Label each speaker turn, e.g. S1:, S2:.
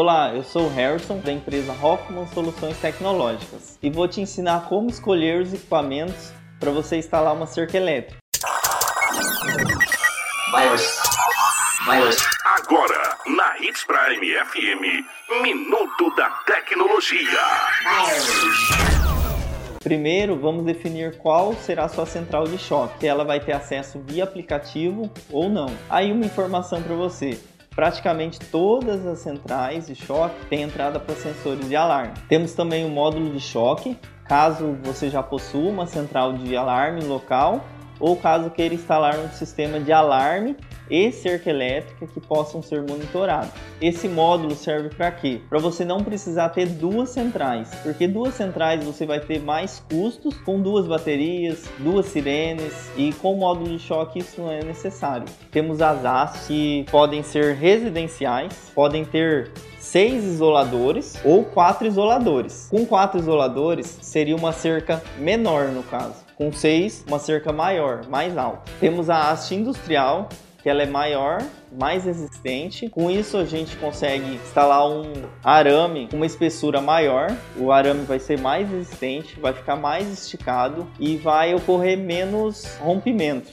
S1: Olá, eu sou o Harrison da empresa Hoffman Soluções Tecnológicas e vou te ensinar como escolher os equipamentos para você instalar uma cerca elétrica.
S2: Agora, na Hits Prime FM, Minuto da Tecnologia.
S1: Primeiro, vamos definir qual será a sua central de choque, se ela vai ter acesso via aplicativo ou não. Aí uma informação para você praticamente todas as centrais de choque têm entrada para sensores de alarme. Temos também o módulo de choque, caso você já possua uma central de alarme local ou caso queira instalar um sistema de alarme e cerca elétrica que possam ser monitorados. Esse módulo serve para quê? Para você não precisar ter duas centrais, porque duas centrais você vai ter mais custos com duas baterias, duas sirenes e com módulo de choque isso não é necessário. Temos as AS que podem ser residenciais, podem ter seis isoladores ou quatro isoladores. Com quatro isoladores seria uma cerca menor no caso. Com seis, uma cerca maior, mais alta. Temos a haste industrial, que ela é maior, mais resistente. Com isso a gente consegue instalar um arame com uma espessura maior. O arame vai ser mais resistente, vai ficar mais esticado e vai ocorrer menos rompimentos.